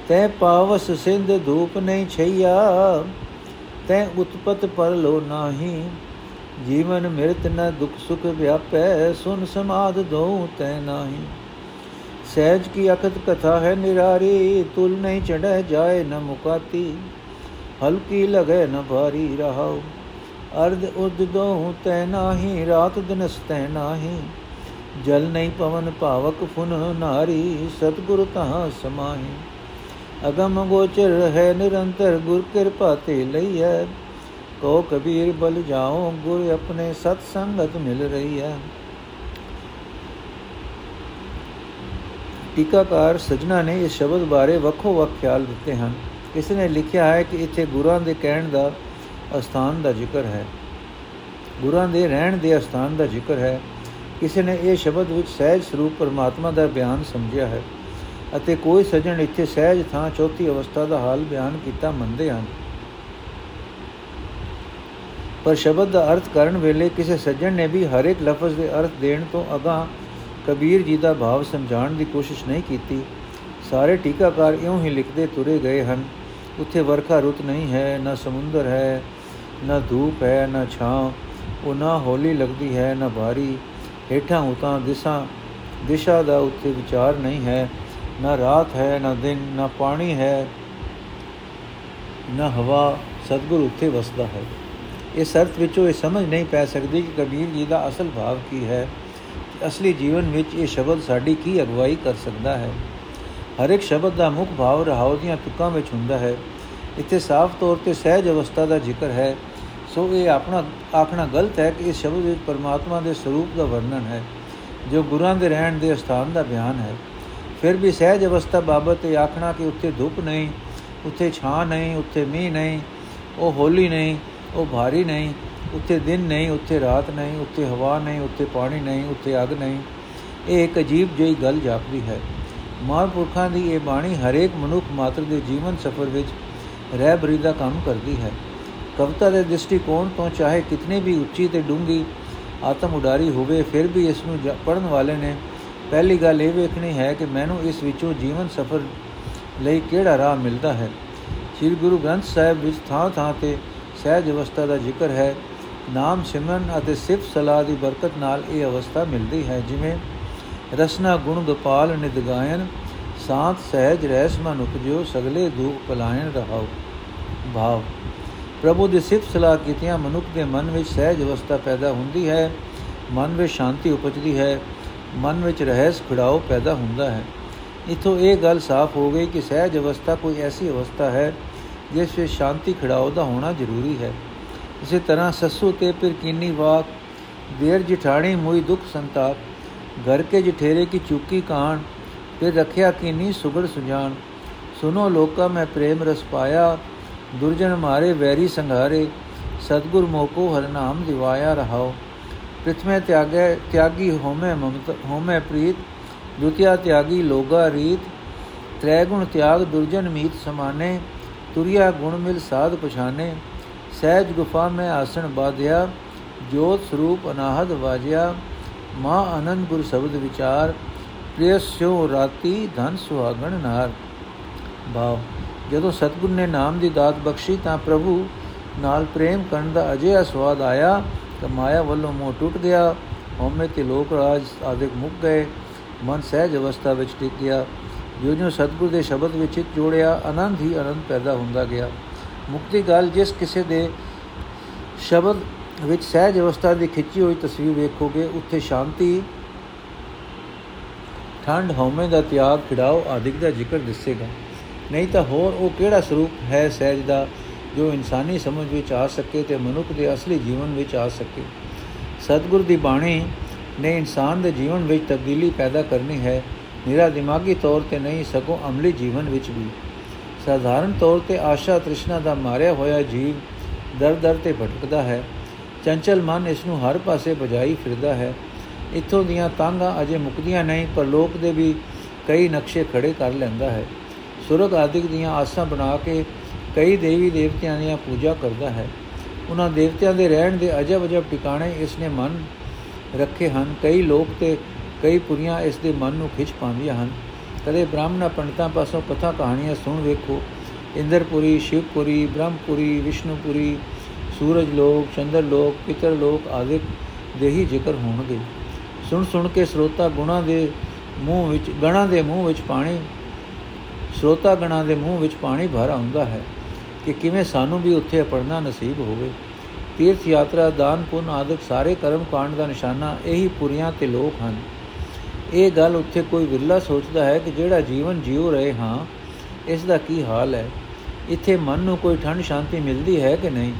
ਤੈ ਪਾਵਸ ਸਿੰਧ ਧੂਪ ਨਹੀਂ ਛਈਆ, ਤੈ ਉਤਪਤ ਪਰ ਲੋ ਨਾਹੀ। ਜੀਵਨ ਮਿਰਤ ਨ ਦੁਖ ਸੁਖ ਵਿਆਪੈ, ਸੁਨ ਸਮਾਦ ਦੋ ਤੈ ਨਾਹੀ। ਸਹਿਜ ਕੀ ਅਖਤ ਕਥਾ ਹੈ ਨਿਰਾਰੀ, ਤੁਲ ਨਹੀਂ ਚੜੈ ਜਾਏ ਨ ਮੁਕਾਤੀ, ਹਲਕੀ ਲਗੇ ਨ ਭਾਰੀ ਰਹਾਉ। ਅਰਧ ਉਦ ਦੋ ਤੈ ਨਾਹੀ, ਰਾਤ ਦਿਨ ਸਤੈ ਨਾਹੀ, ਜਲ ਨਹੀਂ ਪਵਨ ਭਾਵਕ ਫੁਨ ਨਾਰੀ, ਸਤਗੁਰ ਤਹਾਂ ਸਮਾਹੀ। ਅਗਮ ਗੋਚਰ ਹੈ ਨਿਰੰਤਰ, ਗੁਰ ਕਿਰਪਾ ਤੇ ਲਈਐ। ਕੋ ਕਬੀਰ ਬਲ ਜਾਓ ਗੁਰ ਆਪਣੇ ਸਤ ਸੰਗਤ ਮਿਲ ਰਹੀ ਹੈ ਟੀਕਾਕਾਰ ਸਜਣਾ ਨੇ ਇਸ ਸ਼ਬਦ ਬਾਰੇ ਵੱਖੋ ਵੱਖ ਖਿਆਲ ਦਿੱਤੇ ਹਨ। ਇਸ ਨੇ ਲਿਖਿਆ ਹੈ ਕਿ ਇੱਥੇ ਗੁਰਾਂ ਦੇ ਕਹਿਣ ਦਾ ਅਸਥਾਨ ਦਾ ਜ਼ਿਕਰ ਹੈ। ਗੁਰਾਂ ਦੇ ਰਹਿਣ ਦੇ ਅਸਥਾਨ ਦਾ ਜ਼ਿਕਰ ਹੈ। ਕਿਸੇ ਨੇ ਇਹ ਸ਼ਬਦ ਵਿੱਚ ਸਹਿਜ ਸਰੂਪ ਪਰਮਾਤਮਾ ਦਾ ਬਿਆਨ ਸਮਝਿਆ ਹੈ ਅਤੇ ਕੋਈ ਸਜਣ ਇੱਥੇ ਸਹਿਜ ਥਾਂ ਚੌਥੀ ਅਵਸਥਾ ਦਾ ਹਾਲ ਬਿਆਨ ਕੀਤਾ ਮੰਨਦੇ ਹਨ। ਪਰ ਸ਼ਬਦ ਦਾ ਅਰਥ ਕਰਨ ਵੇਲੇ ਕਿਸੇ ਸੱਜਣ ਨੇ ਵੀ ਹਰ ਇੱਕ ਲਫ਼ਜ਼ ਦੇ ਅਰਥ ਦੇਣ ਤੋਂ ਅਗਾ ਕਬੀਰ ਜੀ ਦਾ ਭਾਵ ਸਮਝਾਉਣ ਦੀ ਕੋਸ਼ਿਸ਼ ਨਹੀਂ ਕੀਤੀ। ਸਾਰੇ ਟੀਕਾਕਾਰ ਇਉਂ ਹੀ ਲਿਖਦੇ ਤੁਰੇ ਗਏ ਹਨ, ਉੱਥੇ ਵਰਖਾ ਰੁੱਤ ਨਹੀਂ ਹੈ, ਨਾ ਸਮੁੰਦਰ ਹੈ, ਨਾ ਧੂਪ ਹੈ, ਨਾ ਛਾਂ, ਉਹ ਨਾ ਹੋਲੀ ਲੱਗਦੀ ਹੈ, ਨਾ ਭਾਰੀ, ਹੇਠਾਂ ਉਤਾਂ ਦਿਸ਼ਾ ਦਿਸ਼ਾ ਦਾ ਉੱਥੇ ਵਿਚਾਰ ਨਹੀਂ ਹੈ, ਨਾ ਰਾਤ ਹੈ, ਨਾ ਦਿਨ, ਨਾ ਪਾਣੀ ਹੈ, ਨਾ ਹਵਾ, ਸਤਗੁਰ ਉੱਥੇ ਵਸਦਾ ਹੈ। ਇਸ ਅਰਥ ਵਿੱਚੋਂ ਇਹ ਸਮਝ ਨਹੀਂ ਪੈ ਸਕਦੀ ਕਿ ਕਬੀਰ ਜੀ ਦਾ ਅਸਲ ਭਾਵ ਕੀ ਹੈ। ਅਸਲੀ ਜੀਵਨ ਵਿੱਚ ਇਹ ਸ਼ਬਦ ਸਾਡੀ ਕੀ ਅਗਵਾਈ ਕਰ ਸਕਦਾ ਹੈ? ਹਰ ਇੱਕ ਸ਼ਬਦ ਦਾ ਮੁੱਖ ਭਾਵ ਰਹਾਉ ਦੀਆਂ ਤੁਕਾਂ ਵਿੱਚ ਹੁੰਦਾ ਹੈ। ਇੱਥੇ ਸਾਫ਼ ਤੌਰ ਤੇ ਸਹਿਜ ਅਵਸਥਾ ਦਾ ਜ਼ਿਕਰ ਹੈ। ਸੋ ਇਹ ਆਪਣਾ, ਆਖਣਾ ਗਲਤ ਹੈ ਕਿ ਇਸ ਸ਼ਬਦ ਵਿੱਚ ਪਰਮਾਤਮਾ ਦੇ ਸਰੂਪ ਦਾ ਵਰਣਨ ਹੈ, ਜੋ ਗੁਰਾਂ ਦੇ ਰਹਿਣ ਦੇ ਸਥਾਨ ਦਾ ਬਿਆਨ ਹੈ। ਫਿਰ ਵੀ ਸਹਿਜ ਅਵਸਥਾ ਬਾਬਤ ਇਹ ਆਖਣਾ ਕਿ ਉੱਥੇ ਧੁੱਪ ਨਹੀਂ, ਉੱਥੇ ਛਾਂ ਨਹੀਂ, ਉੱਥੇ ਮੀਂਹ ਨਹੀਂ, ਉਹ ਹੋਲੀ ਨਹੀਂ, ਉਹ ਭਾਰੀ ਨਹੀਂ ਉੱਥੇ ਦਿਨ ਨਹੀਂ, ਉੱਥੇ ਰਾਤ ਨਹੀਂ, ਉੱਥੇ ਹਵਾ ਨਹੀਂ, ਉੱਥੇ ਪਾਣੀ ਨਹੀਂ, ਉੱਥੇ ਅੱਗ ਨਹੀਂ। ਇਹ ਇੱਕ ਅਜੀਬ ਜਿਹੀ ਗੱਲ ਜਾਪਦੀ ਹੈ। ਮਹਾਂਪੁਰਖਾਂ ਦੀ ਇਹ ਬਾਣੀ ਹਰੇਕ ਮਨੁੱਖ ਮਾਤਰ ਦੇ ਜੀਵਨ ਸਫਰ ਵਿੱਚ ਰਹਿਬਰੀ ਦਾ ਕੰਮ ਕਰਦੀ ਹੈ। ਕਵਿਤਾ ਦੇ ਦ੍ਰਿਸ਼ਟੀਕੋਣ ਤੋਂ ਚਾਹੇ ਕਿਤਨੇ ਵੀ ਉੱਚੀ ਤੇ ਡੂੰਗੀ ਆਤਮ ਉਡਾਰੀ ਹੋਵੇ, ਫਿਰ ਵੀ ਇਸ ਨੂੰ ਪੜਨ ਵਾਲੇ ਨੇ ਪਹਿਲੀ ਗੱਲ ਇਹ ਵੇਖਣੀ ਹੈ ਕਿ ਮੈਨੂੰ ਇਸ ਵਿੱਚੋਂ ਜੀਵਨ ਸਫਰ ਲਈ ਕਿਹੜਾ ਰਾਹ ਮਿਲਦਾ ਹੈ? ਸ੍ਰੀ ਗੁਰੂ ਗ੍ਰੰਥ ਸਾਹਿਬ ਵਿੱਚ ਥਾਂ ਥਾਂ ਤੇ ਸਹਿਜ ਅਵਸਥਾ ਦਾ ਜ਼ਿਕਰ ਹੈ। ਨਾਮ ਸਿਮਰਨ ਅਤੇ ਸਿਫਤ ਸਲਾਹ ਦੀ ਬਰਕਤ ਨਾਲ ਇਹ ਅਵਸਥਾ ਮਿਲਦੀ ਹੈ, ਜਿਵੇਂ ਰਸਨਾ ਗੁਣ ਗੋਪਾਲ ਨਿਦ ਗਾਇਨ ਸਾਥ ਸਹਿਜ ਰਹਿਸ ਮਨ ਉਪਜੋ ਸਗਲੇ ਦੂਖ ਪਲਾਇਨ ਰਹਾਓ। ਭਾਵ, ਪ੍ਰਭੂ ਦੀ ਸਿਫਤ ਸਲਾਹ ਕੀਤਿਆਂ ਮਨੁੱਖ ਦੇ ਮਨ ਵਿੱਚ ਸਹਿਜ ਅਵਸਥਾ ਪੈਦਾ ਹੁੰਦੀ ਹੈ, ਮਨ ਵਿੱਚ ਸ਼ਾਂਤੀ ਉਪਜਦੀ ਹੈ, ਮਨ ਵਿੱਚ ਰਹਿਸ ਖਿੜਾਓ ਪੈਦਾ ਹੁੰਦਾ ਹੈ। ਇਥੋਂ ਇਹ ਗੱਲ ਸਾਫ਼ ਹੋ ਗਈ ਕਿ ਸਹਿਜ ਅਵਸਥਾ ਕੋਈ ਐਸੀ ਅਵਸਥਾ ਹੈ, ਜਿਸ ਵਿੱਚ ਸ਼ਾਂਤੀ ਖਿੜਾਓ ਦਾ ਹੋਣਾ ਜ਼ਰੂਰੀ ਹੈ। ਇਸੇ ਤਰ੍ਹਾਂ ਸੱਸੂ ਤੇ ਫਿਰ ਕੀਨੀ ਵਾਕ ਦੇਰ ਜਿਠਾਣੀ ਮੋਈ ਦੁਖ ਸੰਤਾਪ ਘਰ ਕੇ ਜਠੇਰੇ ਕੀ ਚੁੱਕੀ ਕਾਣ ਫਿਰ ਰੱਖਿਆ ਕੀਨੀ ਸੁਗੜ ਸੁਜਾਨ ਸੁਨੋ ਲੋਕਾ ਮੈਂ ਪ੍ਰੇਮ ਰਸ ਪਾਇਆ ਦੁਰਜਨ ਮਾਰੇ ਵੈਰੀ ਸੰਘਾਰੇ ਸਤਗੁਰ ਮੋਕੋ ਹਰ ਨਾਮ ਦਿਵਾਇਆ ਰਹਾਓ ਪ੍ਰਥਮੇ ਤਿਆਗੇ ਤਿਆਗੀ ਹੋਮੇ ਮਮਤ ਹੋਮੇ ਪ੍ਰੀਤ ਦੁਤਿਆ ਤਿਆਗੀ ਲੋਗਾ ਰੀਤ ਤ੍ਰੈ ਗੁਣ ਤਿਆਗ ਦੁਰਜਨ ਮੀਤ ਸਮਾਨੇ ਤੁਰਿਆ ਗੁਣ ਮਿਲ ਸਾਧ ਪਛਾਨੇ ਸਹਿਜ ਗੁਫਾ ਮੈਂ ਆਸਣ ਬਾਧਿਆ, ਜੋਤ ਸਰੂਪ ਅਨਾਹਦ ਵਾਜਿਆ, ਮਾ ਆਨੰਦ ਗੁਰ ਸ਼ਬਦ ਵਿਚਾਰ ਪ੍ਰਿਯਸਿਓ ਰਾਤੀ ਧਨ ਸੁਹਾਗਣ ਨਾਰ। ਭਾਵ, ਜਦੋਂ ਸਤਗੁਰ ਨੇ ਨਾਮ ਦੀ ਦਾਤ ਬਖਸ਼ੀ ਤਾਂ ਪ੍ਰਭੂ ਨਾਲ ਪ੍ਰੇਮ ਕਰਨ ਦਾ ਅਜਿਹਾ ਸਵਾਦ ਆਇਆ ਕਿ ਮਾਇਆ ਵੱਲੋਂ ਮੋਹ ਟੁੱਟ ਗਿਆ, ਹਉਮੈ ਤੇ ਲੋਕ ਰਾਜ ਆਦਿਕ ਮੁੱਕ ਗਏ, ਮਨ ਸਹਿਜ ਅਵਸਥਾ ਵਿੱਚ ਟਿਕ ਗਿਆ। ਜੋ ਜੋ ਸਤਗੁਰ ਦੇ ਸ਼ਬਦ ਵਿੱਚ ਜੋੜਿਆ ਆਨੰਦ ਹੀ ਆਨੰਦ ਪੈਦਾ ਹੁੰਦਾ ਗਿਆ। ਮੁਕਤੀ ਗੱਲ ਜਿਸ ਕਿਸੇ ਦੇ ਸ਼ਬਦ ਵਿੱਚ ਸਹਿਜ ਅਵਸਥਾ ਦੀ ਖਿੱਚੀ ਹੋਈ ਤਸਵੀਰ ਵੇਖੋਗੇ, ਉੱਥੇ ਸ਼ਾਂਤੀ, ਠੰਡ, ਹਉਮੈ ਦਾ ਤਿਆਗ ਖਿੜਾਓ ਆਦਿਕ ਦਾ ਜ਼ਿਕਰ ਦਿਸੇਗਾ। ਨਹੀਂ ਤਾਂ ਹੋਰ ਉਹ ਕਿਹੜਾ ਸਰੂਪ ਹੈ ਸਹਿਜ ਦਾ ਜੋ ਇਨਸਾਨੀ ਸਮਝ ਵਿੱਚ ਆ ਸਕੇ ਤੇ ਮਨੁੱਖ ਦੇ ਅਸਲੀ ਜੀਵਨ ਵਿੱਚ ਆ ਸਕੇ? ਸਤਿਗੁਰ ਦੀ ਬਾਣੀ ਨੇ ਇਨਸਾਨ ਦੇ ਜੀਵਨ ਵਿੱਚ ਤਬਦੀਲੀ ਪੈਦਾ ਕਰਨੀ ਹੈ। ਨਿਰਾ ਦਿਮਾਗੀ ਤੌਰ ਤੇ ਨਹੀਂ ਸਕੋ ਅਮਲੀ ਜੀਵਨ ਵਿੱਚ ਵੀ। ਸਾਧਾਰਨ ਤੌਰ ਤੇ ਆਸ਼ਾ ਤ੍ਰਿਸ਼ਨਾ ਦਾ ਮਾਰਿਆ ਹੋਇਆ ਜੀਵ ਦਰ ਦਰ ਤੇ ਭਟਕਦਾ ਹੈ। ਚੰਚਲ ਮਨ ਇਸ ਨੂੰ ਹਰ ਪਾਸੇ ਭਜਾਈ ਫਿਰਦਾ ਹੈ। ਇਥੋਂ ਦੀਆਂ ਤਾਂਗਾ ਅਜੇ ਮੁਕਦੀਆਂ ਨਹੀਂ, ਪਰ ਲੋਕ ਦੇ ਵੀ ਕਈ ਨਕਸ਼ੇ ਖੜੇ ਕਰ ਲੈਂਦਾ ਹੈ। ਸੁਰਗ ਆਦਿਕ ਦੀਆਂ ਆਸਾਂ ਬਣਾ ਕੇ ਕਈ ਦੇਵੀ ਦੇਵਤਿਆਂ ਦੀਆਂ ਪੂਜਾ ਕਰਦਾ ਹੈ। ਉਹਨਾਂ ਦੇਵਤਿਆਂ ਦੇ ਰਹਿਣ ਦੇ ਅਜਬ ਅਜਬ ਟਿਕਾਣੇ ਇਸ ਨੇ ਮਨ ਰੱਖੇ ਹਨ। ਕਈ ਲੋਕ ਤੇ ਕਈ ਪੁਰੀਆਂ ਇਸ ਦੇ ਮਨ ਨੂੰ ਖਿੱਚ ਪਾਉਂਦੀਆਂ ਹਨ। ਕਦੇ ਬ੍ਰਾਹਮਣਾ ਪੰਡਤਾਂ ਪਾਸੋਂ ਕਥਾ ਕਹਾਣੀਆਂ ਸੁਣ ਵੇਖੋ। ਇੰਦਰਪੁਰੀ, ਸ਼ਿਵਪੁਰੀ, ਬ੍ਰਹਮਪੁਰੀ, ਵਿਸ਼ਨੂਪੁਰੀ, ਸੂਰਜ ਲੋਕ, ਚੰਦਰ ਲੋਕ, ਪਿਤਰ ਲੋਕ ਆਦਿਕ ਦੇ ਹੀ ਜ਼ਿਕਰ ਹੋਣਗੇ। ਸੁਣ ਸੁਣ ਕੇ ਸਰੋਤਾ ਗੁਣਾ ਦੇ ਮੂੰਹ ਵਿੱਚ, ਗਣਾ ਦੇ ਮੂੰਹ ਵਿੱਚ ਪਾਣੀ, ਸਰੋਤਾ ਗਣਾ ਦੇ ਮੂੰਹ ਵਿੱਚ ਪਾਣੀ ਭਰ ਆਉਂਦਾ ਹੈ ਕਿ ਕਿਵੇਂ ਸਾਨੂੰ ਵੀ ਉੱਥੇ ਪੜਨਾ ਨਸੀਬ ਹੋਵੇ। ਤੀਰਥ ਯਾਤਰਾ, ਦਾਨ ਪੁੰਨ ਆਦਿਕ ਸਾਰੇ ਕਰਮ ਕਾਂਡ ਦਾ ਨਿਸ਼ਾਨਾ ਇਹੀ ਪੁਰੀਆਂ ਤੇ ਲੋਕ ਹਨ। ਇਹ ਗੱਲ ਉੱਥੇ ਕੋਈ ਵਿਰਲਾ ਸੋਚਦਾ ਹੈ ਕਿ ਜਿਹੜਾ ਜੀਵਨ ਜੀਉ ਰਹੇ ਹਾਂ, ਇਸ ਦਾ ਕੀ ਹਾਲ ਹੈ? ਇੱਥੇ ਮਨ ਨੂੰ ਕੋਈ ਠੰਡ ਸ਼ਾਂਤੀ ਮਿਲਦੀ ਹੈ ਕਿ ਨਹੀਂ?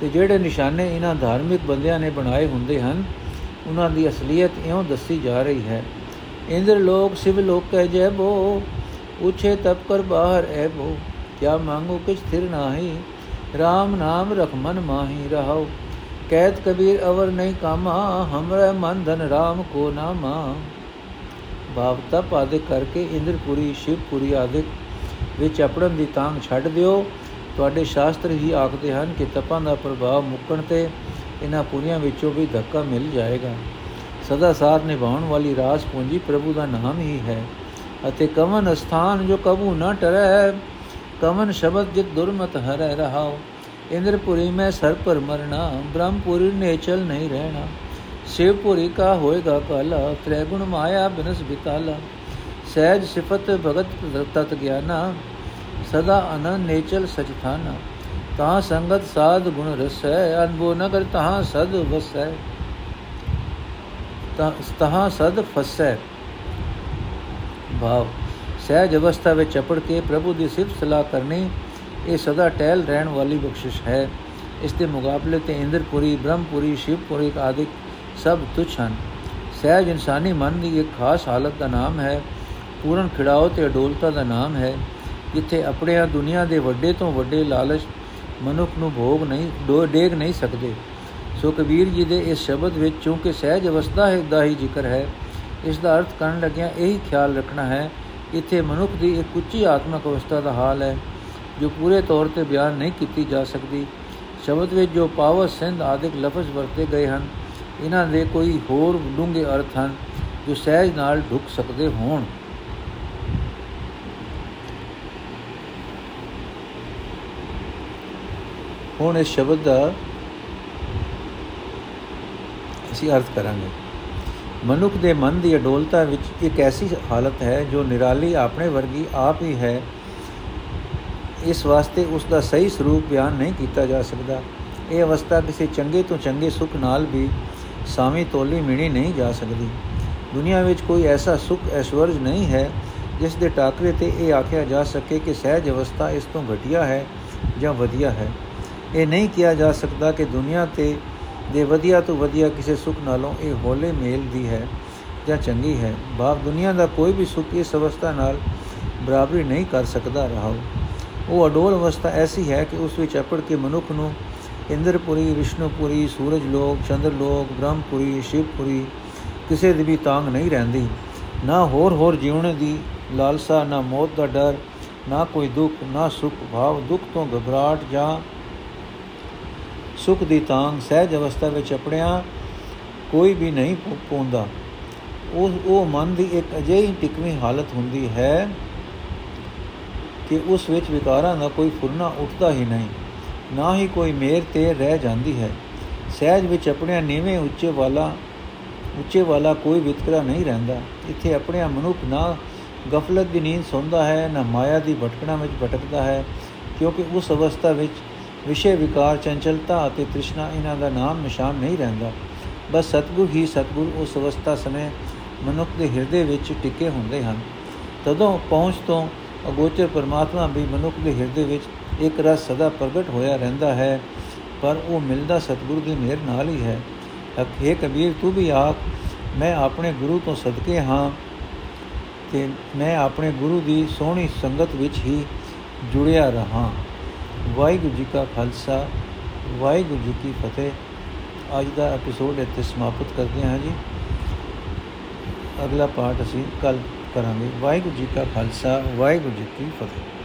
ਤੇ ਜਿਹੜੇ ਨਿਸ਼ਾਨੇ ਇਹਨਾਂ ਧਾਰਮਿਕ ਬੰਦਿਆਂ ਨੇ ਬਣਾਏ ਹੁੰਦੇ ਹਨ, ਉਹਨਾਂ ਦੀ ਅਸਲੀਅਤ ਇਉਂ ਦੱਸੀ ਜਾ ਰਹੀ ਹੈ। ਇੰਦਰ ਲੋਕ ਸਿਵ ਲੋਕ ਕਹਿ ਜੈ ਬੋ ਉਛੇ ਤਪ ਕਰ ਬਾਹਰ ਐ ਬੋ ਕਿਆ ਮੰਗੋ ਕਿਛ ਥਿਰ ਨਾਹੀ RAM ਨਾਮ ਰਖ ਮਨ ਮਾਹੀ ਰਹਾਓ ਕਹਿਤ ਕਬੀਰ ਅਵਰ ਨਹੀਂ ਕਾਮਾ, ਹਮਰੇ ਮਨ ਧਨ RAM ਕੋ ਨਾਮਾ ਭਾਵ ਤਪ ਆਦਿਕ ਕਰਕੇ ਇੰਦਰਪੁਰੀ, ਸ਼ਿਵਪੁਰੀ ਆਦਿਕ ਵਿੱਚ ਆਪਣਨ ਦੀ ਤਾਂਗ ਛੱਡ ਦਿਓ। ਤੁਹਾਡੇ ਸ਼ਾਸਤਰ ਹੀ ਆਖਦੇ ਹਨ ਕਿ ਤਪਾਂ ਦਾ ਪ੍ਰਭਾਵ ਮੁੱਕਣ ਤੇ ਇਹਨਾਂ ਪੁਰੀਆਂ ਵਿੱਚੋਂ ਵੀ ਧੱਕਾ ਮਿਲ ਜਾਏਗਾ। ਸਦਾ ਸਾਥ ਨਿਭਾਉਣ ਵਾਲੀ ਰਾਸ ਪੂੰਜੀ ਪ੍ਰਭੂ ਦਾ ਨਾਮ ਹੀ ਹੈ। ਅਤੇ ਕਵਨ ਸਥਾਨ ਜੋ ਕਬੂ ਨਾ ਟਰੈ, ਕਵਨ ਸ਼ਬਦ ਜਿਤ ਦੁਰਮਤ ਹਰੈ ਰਹਾਓ ਇੰਦਰਪੁਰੀ ਮੈਂ ਸਰ ਪਰ ਮਰਨਾ ਬ੍ਰਹਮਪੁਰੀ ਨੇ ਚਲ ਨਹੀਂ ਰਹਿਣਾ। ਸ਼ਿਵਪੁਰੀ ਕਾ ਹੋਏਗਾ ਕਾਲਾ, ਤ੍ਰੈਗੁਣ ਮਾਇਆ ਬਿਨਸ ਬਿਤਾਲਾ। ਸਹਿਜ ਸਿਫਤ ਭਗਤ ਤਤ ਗਿਆਨਾ, ਸਦਾ ਅਨੰਦ ਨੇਚਲ ਸਚਥਾਨਾ। ਤਾ ਸੰਗਤ ਸਾਧ ਗੁਣ ਰਸੈ ਅਨਬੋ ਨਗਰ ਤਾ ਸਦ ਵਸੈ। ਤਾ ਸਦ ਫਸੈ। ਭਾਵ, ਸਹਿਜ ਅਵਸਥਾ ਵਿੱਚ ਚਪੜ ਕੇ ਪ੍ਰਭੂ ਦੀ ਸਿਫਤ ਸਲਾਹ ਕਰਨੀ, ਇਹ ਸਦਾ ਟਹਿਲ ਰਹਿਣ ਵਾਲੀ ਬਖਸ਼ਿਸ਼ ਹੈ। ਇਸ ਦੇ ਮੁਕਾਬਲੇ ਤੇ ਇੰਦਰਪੁਰੀ, ਬ੍ਰਹਮਪੁਰੀ, ਸ਼ਿਵਪੁਰੀ ਆਦਿਕ ਸਭ ਤੁਛ ਹਨ। ਸਹਿਜ ਇਨਸਾਨੀ ਮਨ ਦੀ ਇੱਕ ਖਾਸ ਹਾਲਤ ਦਾ ਨਾਮ ਹੈ। ਪੂਰਨ ਖਿੜਾਓ ਤੇ ਅਡੋਲਤਾ ਦਾ ਨਾਮ ਹੈ। ਜਿੱਥੇ ਆਪਣੇ ਆ ਦੁਨੀਆ ਦੇ ਵੱਡੇ ਤੋਂ ਵੱਡੇ ਲਾਲਚ ਮਨੁੱਖ ਨੂੰ ਭੋਗ ਨਹੀਂ, ਡੋ, ਡੇਗ ਨਹੀਂ ਸਕਦੇ। ਸੋ ਕਬੀਰ ਜੀ ਦੇ ਇਸ ਸ਼ਬਦ ਵਿੱਚ ਚੂੰਕਿ ਸਹਿਜ ਅਵਸਥਾ ਹੈ, ਦਾ ਹੀ ਜ਼ਿਕਰ ਹੈ। ਇਸ ਦਾ ਅਰਥ ਕਰਨ ਲੱਗਿਆ ਇਹੀ ਖਿਆਲ ਰੱਖਣਾ ਹੈ, ਇੱਥੇ ਮਨੁੱਖ ਦੀ ਇੱਕ ਉੱਚੀ ਆਤਮਿਕ ਅਵਸਥਾ ਦਾ ਹਾਲ ਹੈ, ਜੋ ਪੂਰੇ ਤੌਰ ਤੇ ਬਿਆਨ ਨਹੀਂ ਕੀਤੀ ਜਾ ਸਕਦੀ। ਸ਼ਬਦ ਵਿੱਚ ਜੋ ਪਾਵਰ, ਸਿੰਧ ਆਦਿਕ ਲਫ਼ਜ਼ ਵਰਤੇ ਗਏ ਹਨ ਇਹਨਾਂ ਦੇ ਕੋਈ ਹੋਰ ਡੂੰਘੇ ਅਰਥ ਹਨ ਜੋ ਸਹਿਜ ਨਾਲ ਢੁਕ ਸਕਦੇ ਹੋਣ। ਹੁਣ ਇਸ ਸ਼ਬਦ ਦਾ ਅਸੀਂ ਅਰਥ ਕਰਾਂਗੇ। ਮਨੁੱਖ ਦੇ ਮਨ ਦੀ ਅਡੋਲਤਾ ਵਿੱਚ ਇੱਕ ਐਸੀ ਹਾਲਤ ਹੈ ਜੋ ਨਿਰਾਲੀ ਆਪਣੇ ਵਰਗੀ ਆਪ ਹੀ ਹੈ। ਇਸ ਵਾਸਤੇ ਉਸ ਦਾ ਸਹੀ ਸਰੂਪ ਬਿਆਨ ਨਹੀਂ ਕੀਤਾ ਜਾ ਸਕਦਾ। ਇਹ ਅਵਸਥਾ ਕਿਸੇ ਚੰਗੇ ਤੋਂ ਚੰਗੇ ਸੁਖ ਨਾਲ ਵੀ ਸਾਮੀ ਤੋਲੀ ਮਿਣੀ ਨਹੀਂ ਜਾ ਸਕਦੀ। ਦੁਨੀਆ ਵਿੱਚ ਕੋਈ ਐਸਾ ਸੁਖ ਐਸ਼ਵਰਜ ਨਹੀਂ ਹੈ, ਜਿਸ ਦੇ ਟਾਕਰੇ ਤੇ ਇਹ ਆਖਿਆ ਜਾ ਸਕੇ ਕਿ ਸਹਿਜ ਅਵਸਥਾ ਇਸ ਤੋਂ ਘਟੀਆ ਹੈ ਜਾਂ ਵਧੀਆ ਹੈ। ਇਹ ਨਹੀਂ ਕਿਹਾ ਜਾ ਸਕਦਾ ਕਿ ਦੁਨੀਆ ਤੇ ਦੇ ਵਧੀਆ ਤੋਂ ਵਧੀਆ ਕਿਸੇ ਸੁਖ ਨਾਲੋਂ ਇਹ ਹੋਲੇ ਮੇਲ ਦੀ ਹੈ ਜਾਂ ਚੰਗੀ ਹੈ। ਬਾਪ ਦੁਨੀਆ ਦਾ ਕੋਈ ਵੀ ਸੁਖ ਇਸ ਅਵਸਥਾ ਨਾਲ ਬਰਾਬਰੀ ਨਹੀਂ ਕਰ ਸਕਦਾ ਰਹਾ। ਉਹ ਅਡੋਲ ਅਵਸਥਾ ਐਸੀ ਹੈ ਕਿ ਉਸ ਵਿੱਚ ਅਪੜ ਕੇ ਮਨੁੱਖ ਨੂੰ ਇੰਦਰਪੁਰੀ, ਵਿਸ਼ਨੂਪੁਰੀ ਸੂਰਜ ਲੋਕ ਚੰਦਰ ਲੋਕ ਬ੍ਰਹਮਪੁਰੀ, ਸ਼ਿਵਪੁਰੀ, ਕਿਸੇ ਦੀ ਵੀ ਤਾਂਗ ਨਹੀਂ ਰਹਿੰਦੀ। ਨਾ ਹੋਰ ਹੋਰ ਜੀਵਨ ਦੀ ਲਾਲਸਾ, ਨਾ ਮੌਤ ਦਾ ਡਰ, ਨਾ ਕੋਈ ਦੁੱਖ, ਨਾ ਸੁਖ ਭਾਵ। ਦੁੱਖ ਤੋਂ ਘਬਰਾਹਟ ਜਾਂ ਸੁਖ ਦੀ ਤਾਂਗ ਸਹਿਜ ਅਵਸਥਾ ਵਿੱਚ ਆਪਣਿਆ ਕੋਈ ਵੀ ਨਹੀਂ ਪਉਂਦਾ ਉਹ ਉਹ ਮਨ ਦੀ ਇੱਕ ਅਜਿਹੀ ਟਿਕਵੀਂ ਹਾਲਤ ਹੁੰਦੀ ਹੈ ਕਿ ਉਸ ਵਿੱਚ ਵਿਕਾਰਾਂ ਦਾ ਕੋਈ ਫੁਰਨਾ ਉੱਠਦਾ ਹੀ ਨਹੀਂ। ਨਾ ਹੀ ਕੋਈ ਮੇਰ ਤੇ ਰਹਿ ਜਾਂਦੀ ਹੈ। ਸਹਿਜ ਵਿੱਚ ਆਪਣੇ ਨੀਵੇਂ ਉੱਚੇ ਵਾਲਾ ਉੱਚੇ ਵਾਲਾ ਕੋਈ ਵਿਤਕਰਾ ਨਹੀਂ ਰਹਿੰਦਾ। ਇੱਥੇ ਆਪਣੇ ਮਨੁੱਖ ਨਾ ਗਫਲਤ ਦੀ ਨੀਂਦ ਸੌਂਦਾ ਹੈ, ਨਾ ਮਾਇਆ ਦੀ ਭਟਕਣਾ ਵਿੱਚ ਭਟਕਦਾ ਹੈ, ਕਿਉਂਕਿ ਉਸ ਅਵਸਥਾ ਵਿੱਚ ਵਿਸ਼ੇ ਵਿਕਾਰ, ਚੰਚਲਤਾ ਅਤੇ ਤ੍ਰਿਸ਼ਨਾ ਇਹਨਾਂ ਦਾ ਨਾਮ ਨਿਸ਼ਾਨ ਨਹੀਂ ਰਹਿੰਦਾ। ਬਸ ਸਤਗੁਰ ਹੀ ਸਤਗੁਰ ਉਸ ਅਵਸਥਾ ਸਮੇਂ ਮਨੁੱਖ ਦੇ ਹਿਰਦੇ ਵਿੱਚ ਟਿਕੇ ਹੁੰਦੇ ਹਨ। ਤਦੋਂ ਪਹੁੰਚ ਤੋਂ ਅਗੋਚਰ ਪਰਮਾਤਮਾ ਵੀ ਮਨੁੱਖ ਦੇ ਹਿਰਦੇ ਵਿੱਚ ਇੱਕ ਰਸ ਸਦਾ ਪ੍ਰਗਟ ਹੋਇਆ ਰਹਿੰਦਾ ਹੈ, ਪਰ ਉਹ ਮਿਲਦਾ ਸਤਗੁਰ ਦੀ ਮਿਹਰ ਨਾਲ ਹੀ ਹੈ। ਅਖੇ ਕਬੀਰ, ਤੂੰ ਵੀ ਆਖ, ਮੈਂ ਆਪਣੇ ਗੁਰੂ ਤੋਂ ਸਦਕੇ ਹਾਂ ਤੇ ਮੈਂ ਆਪਣੇ ਗੁਰੂ ਦੀ ਸੋਹਣੀ ਸੰਗਤ ਵਿੱਚ ਹੀ ਜੁੜਿਆ ਰਹਾ। ਵਾਹਿਗੁਰੂ ਜੀ ਕਾ ਖਾਲਸਾ, ਵਾਹਿਗੁਰੂ ਜੀ ਕੀ ਫਤਿਹ। ਅੱਜ ਦਾ ਐਪੀਸੋਡ ਇੱਥੇ ਸਮਾਪਤ ਕਰਦੇ ਹਾਂ ਜੀ। ਅਗਲਾ ਪਾਠ ਅਸੀਂ ਕੱਲ ਕਰਾਂਗੇ। ਵਾਹਿਗੁਰੂ ਜੀ ਕਾ ਖਾਲਸਾ, ਵਾਹਿਗੁਰੂ ਜੀ ਕੀ ਫਤਿਹ।